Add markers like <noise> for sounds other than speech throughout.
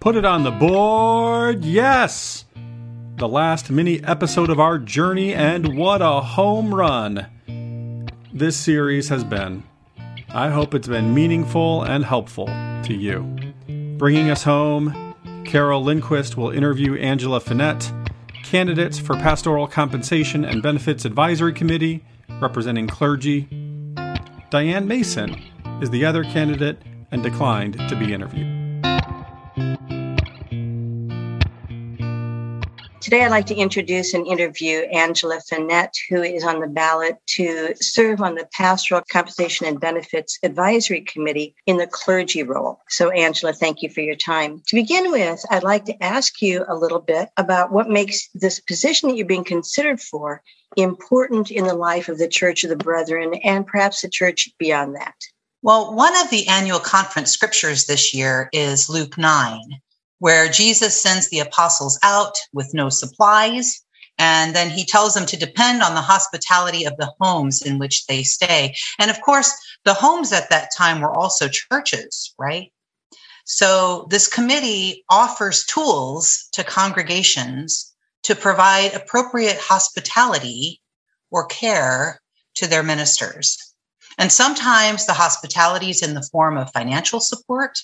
Put it on the board, yes! The last mini episode of our journey, and what a home run this series has been. I hope it's been meaningful and helpful to you. Bringing us home, Carol Lindquist will interview Angela Finet, candidates for Pastoral Compensation and Benefits Advisory Committee, representing clergy. Diane Mason is the other candidate and declined to be interviewed. Today, I'd like to introduce and interview Angela Finet, who is on the ballot to serve on the Pastoral Compensation and Benefits Advisory Committee in the clergy role. So, Angela, thank you for your time. To begin with, I'd like to ask you a little bit about what makes this position that you're being considered for important in the life of the Church of the Brethren and perhaps the church beyond that. Well, one of the annual conference scriptures this year is Luke 9 where Jesus sends the apostles out with no supplies. And then he tells them to depend on the hospitality of the homes in which they stay. And of course, the homes at that time were also churches, right? So this committee offers tools to congregations to provide appropriate hospitality or care to their ministers. And sometimes the hospitality is in the form of financial support.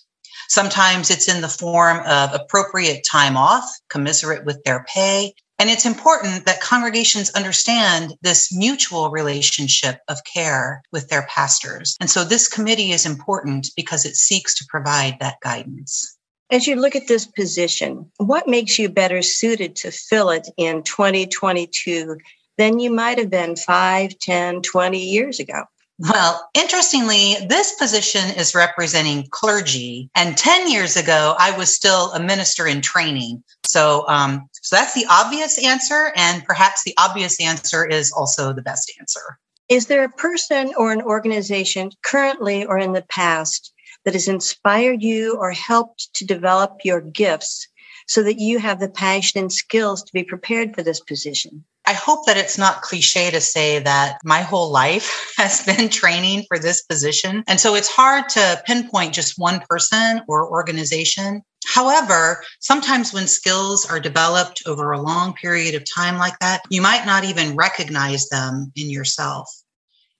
Sometimes it's in the form of appropriate time off, commiserate with their pay. And it's important that congregations understand this mutual relationship of care with their pastors. And so this committee is important because it seeks to provide that guidance. As you look at this position, what makes you better suited to fill it in 2022 than you might have been 5, 10, 20 years ago? Well, interestingly, this position is representing clergy. And 10 years ago, I was still a minister in training. So, um, so that's the obvious answer. And perhaps the obvious answer is also the best answer. Is there a person or an organization currently or in the past that has inspired you or helped to develop your gifts so that you have the passion and skills to be prepared for this position? I hope that it's not cliche to say that my whole life <laughs> has been training for this position. And so it's hard to pinpoint just one person or organization. However, sometimes when skills are developed over a long period of time like that, you might not even recognize them in yourself.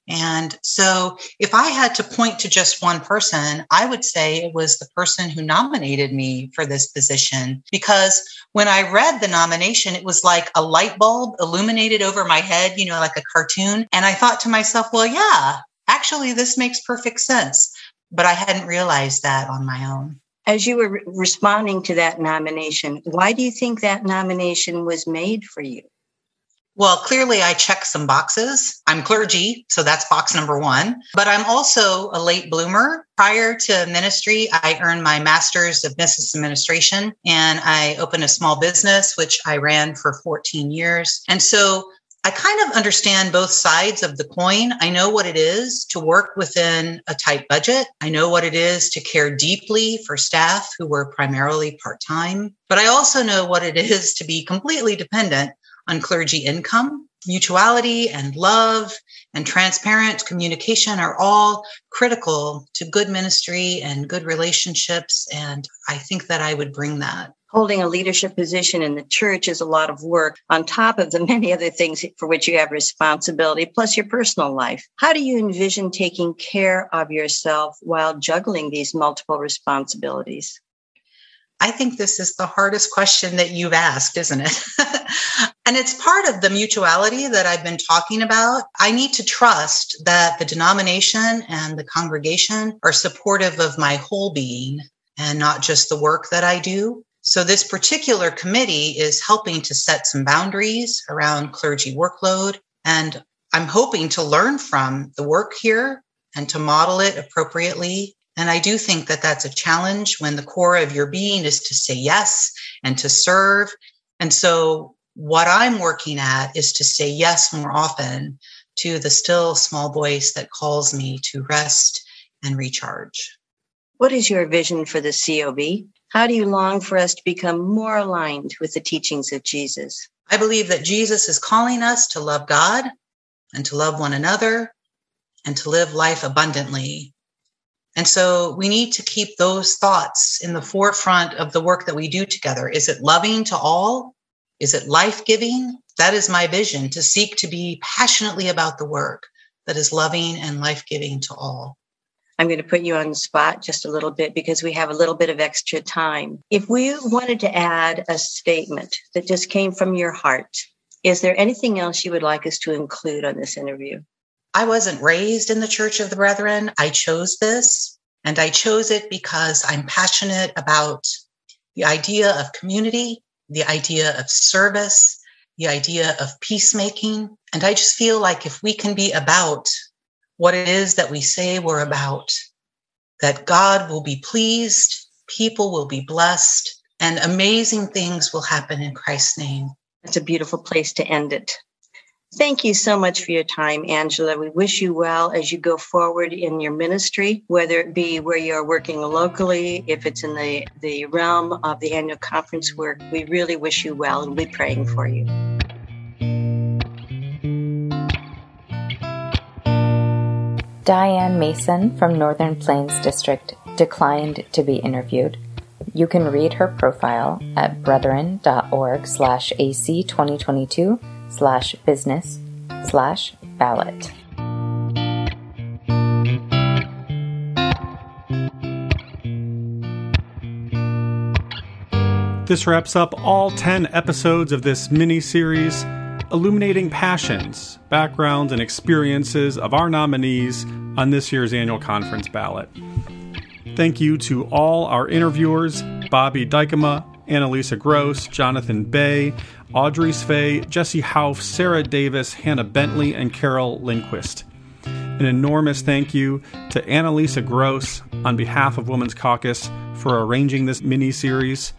And so if I had to point to just one person, I would say it was the person who nominated me for this position. Because when I read the nomination, it was like a light bulb illuminated over my head, you know, like a cartoon. And I thought to myself, well, yeah, actually, this makes perfect sense. But I hadn't realized that on my own. As you were responding to that nomination, why do you think that nomination was made for you? Well, clearly I check some boxes. I'm clergy, so that's box number one. But I'm also a late bloomer. Prior to ministry, I earned my master's of business administration and I opened a small business, which I ran for 14 years. And so I kind of understand both sides of the coin. I know what it is to work within a tight budget. I know what it is to care deeply for staff who were primarily part time. But I also know what it is to be completely dependent on clergy income. Mutuality and love and transparent communication are all critical to good ministry and good relationships. And I think that I would bring that. Holding a leadership position in the church is a lot of work on top of the many other things for which you have responsibility, plus your personal life. How do you envision taking care of yourself while juggling these multiple responsibilities? I think this is the hardest question that you've asked, isn't it? <laughs> and it's part of the mutuality that I've been talking about. I need to trust that the denomination and the congregation are supportive of my whole being and not just the work that I do. So, this particular committee is helping to set some boundaries around clergy workload. And I'm hoping to learn from the work here and to model it appropriately and I do think that that's a challenge when the core of your being is to say yes and to serve. And so, what I'm working at is to say yes more often to the still small voice that calls me to rest and recharge. What is your vision for the COB? How do you long for us to become more aligned with the teachings of Jesus? I believe that Jesus is calling us to love God and to love one another and to live life abundantly And so we need to keep those thoughts in the forefront of the work that we do together. Is it loving to all? Is it life giving? That is my vision to seek to be passionately about the work that is loving and life giving to all. I'm going to put you on the spot just a little bit because we have a little bit of extra time. If we wanted to add a statement that just came from your heart, is there anything else you would like us to include on this interview? I wasn't raised in the Church of the Brethren. I chose this, and I chose it because I'm passionate about the idea of community, the idea of service, the idea of peacemaking. And I just feel like if we can be about what it is that we say we're about, that God will be pleased, people will be blessed, and amazing things will happen in Christ's name. That's a beautiful place to end it. Thank you so much for your time, Angela. We wish you well as you go forward in your ministry, whether it be where you're working locally, if it's in the, the realm of the annual conference work. We really wish you well and we're praying for you. Diane Mason from Northern Plains District declined to be interviewed. You can read her profile at brethren.org slash AC 2022 slash business slash ballot. This wraps up all 10 episodes of this mini series, illuminating passions, backgrounds, and experiences of our nominees on this year's annual conference ballot. Thank you to all our interviewers Bobby Dykema, Annalisa Gross, Jonathan Bay, Audrey Svay, Jesse Hauf, Sarah Davis, Hannah Bentley, and Carol Lindquist. An enormous thank you to Annalisa Gross on behalf of Women's Caucus for arranging this mini series.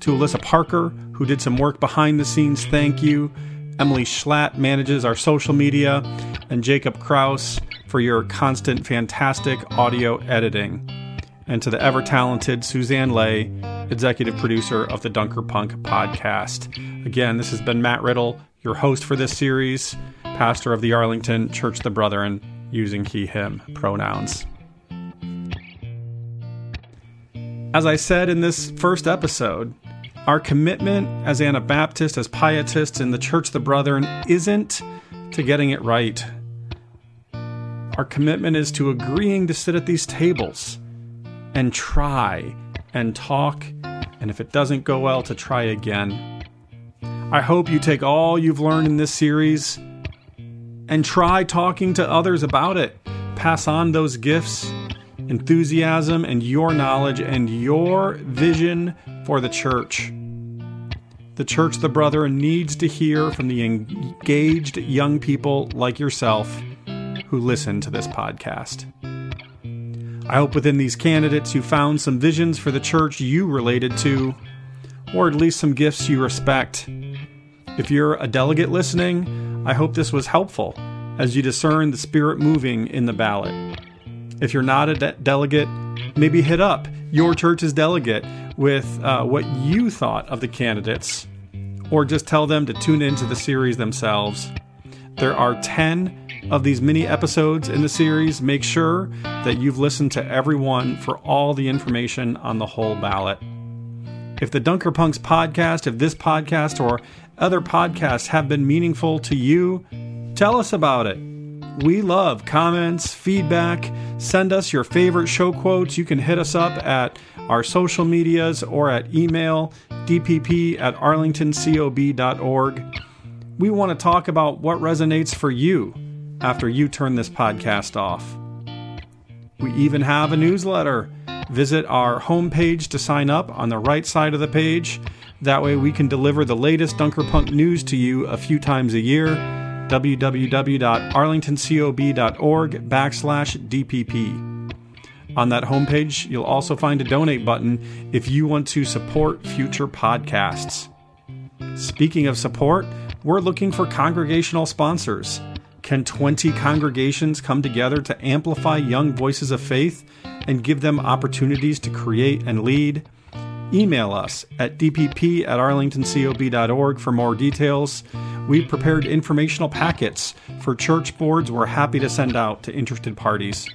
To Alyssa Parker, who did some work behind the scenes, thank you. Emily Schlatt manages our social media, and Jacob Kraus for your constant, fantastic audio editing. And to the ever talented Suzanne Lay, executive producer of the Dunker Punk podcast. Again, this has been Matt Riddle, your host for this series, pastor of the Arlington Church the Brethren, using he, him pronouns. As I said in this first episode, our commitment as Anabaptists, as pietists in the Church of the Brethren, isn't to getting it right. Our commitment is to agreeing to sit at these tables and try and talk, and if it doesn't go well, to try again. I hope you take all you've learned in this series and try talking to others about it. Pass on those gifts, enthusiasm, and your knowledge and your vision for the church. The church, the brother, needs to hear from the engaged young people like yourself who listen to this podcast. I hope within these candidates you found some visions for the church you related to, or at least some gifts you respect. If you're a delegate listening, I hope this was helpful as you discern the spirit moving in the ballot. If you're not a de- delegate, maybe hit up your church's delegate with uh, what you thought of the candidates, or just tell them to tune into the series themselves. There are 10 of these mini episodes in the series, make sure that you've listened to everyone for all the information on the whole ballot. If the Dunker Punks podcast, if this podcast or other podcasts have been meaningful to you, tell us about it. We love comments, feedback. Send us your favorite show quotes. You can hit us up at our social medias or at email dpp at arlingtoncob.org. We want to talk about what resonates for you after you turn this podcast off. We even have a newsletter. Visit our homepage to sign up on the right side of the page. That way, we can deliver the latest Dunkerpunk news to you a few times a year. www.arlingtoncob.org backslash DPP. On that homepage, you'll also find a donate button if you want to support future podcasts. Speaking of support, we're looking for congregational sponsors. Can 20 congregations come together to amplify young voices of faith and give them opportunities to create and lead? Email us at dpp at arlingtoncob.org for more details. We've prepared informational packets for church boards we're happy to send out to interested parties.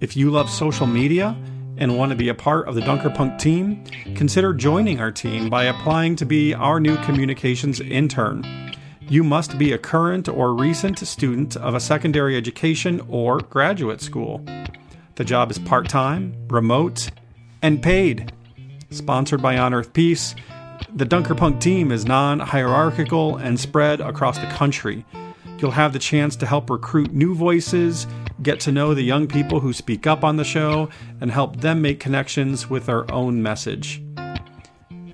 If you love social media and want to be a part of the Dunker Punk team, consider joining our team by applying to be our new communications intern. You must be a current or recent student of a secondary education or graduate school. The job is part time, remote, and paid. Sponsored by On Earth Peace, the Dunkerpunk team is non hierarchical and spread across the country. You'll have the chance to help recruit new voices, get to know the young people who speak up on the show, and help them make connections with their own message.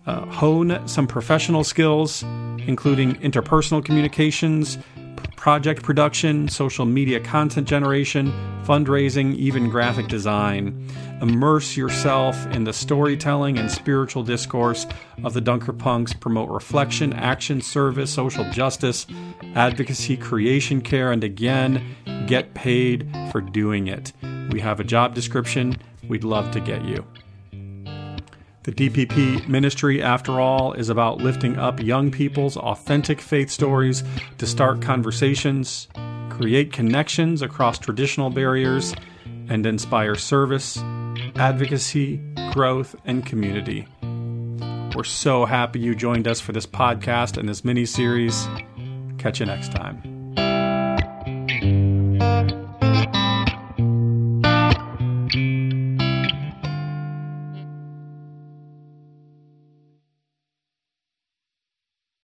Uh, hone some professional skills, including interpersonal communications, project production, social media content generation, fundraising, even graphic design. Immerse yourself in the storytelling and spiritual discourse of the Dunker Punks. promote reflection, action, service, social justice, advocacy, creation care, and again, get paid for doing it. We have a job description. We'd love to get you. The DPP ministry, after all, is about lifting up young people's authentic faith stories to start conversations, create connections across traditional barriers, and inspire service, advocacy, growth, and community. We're so happy you joined us for this podcast and this mini series. Catch you next time.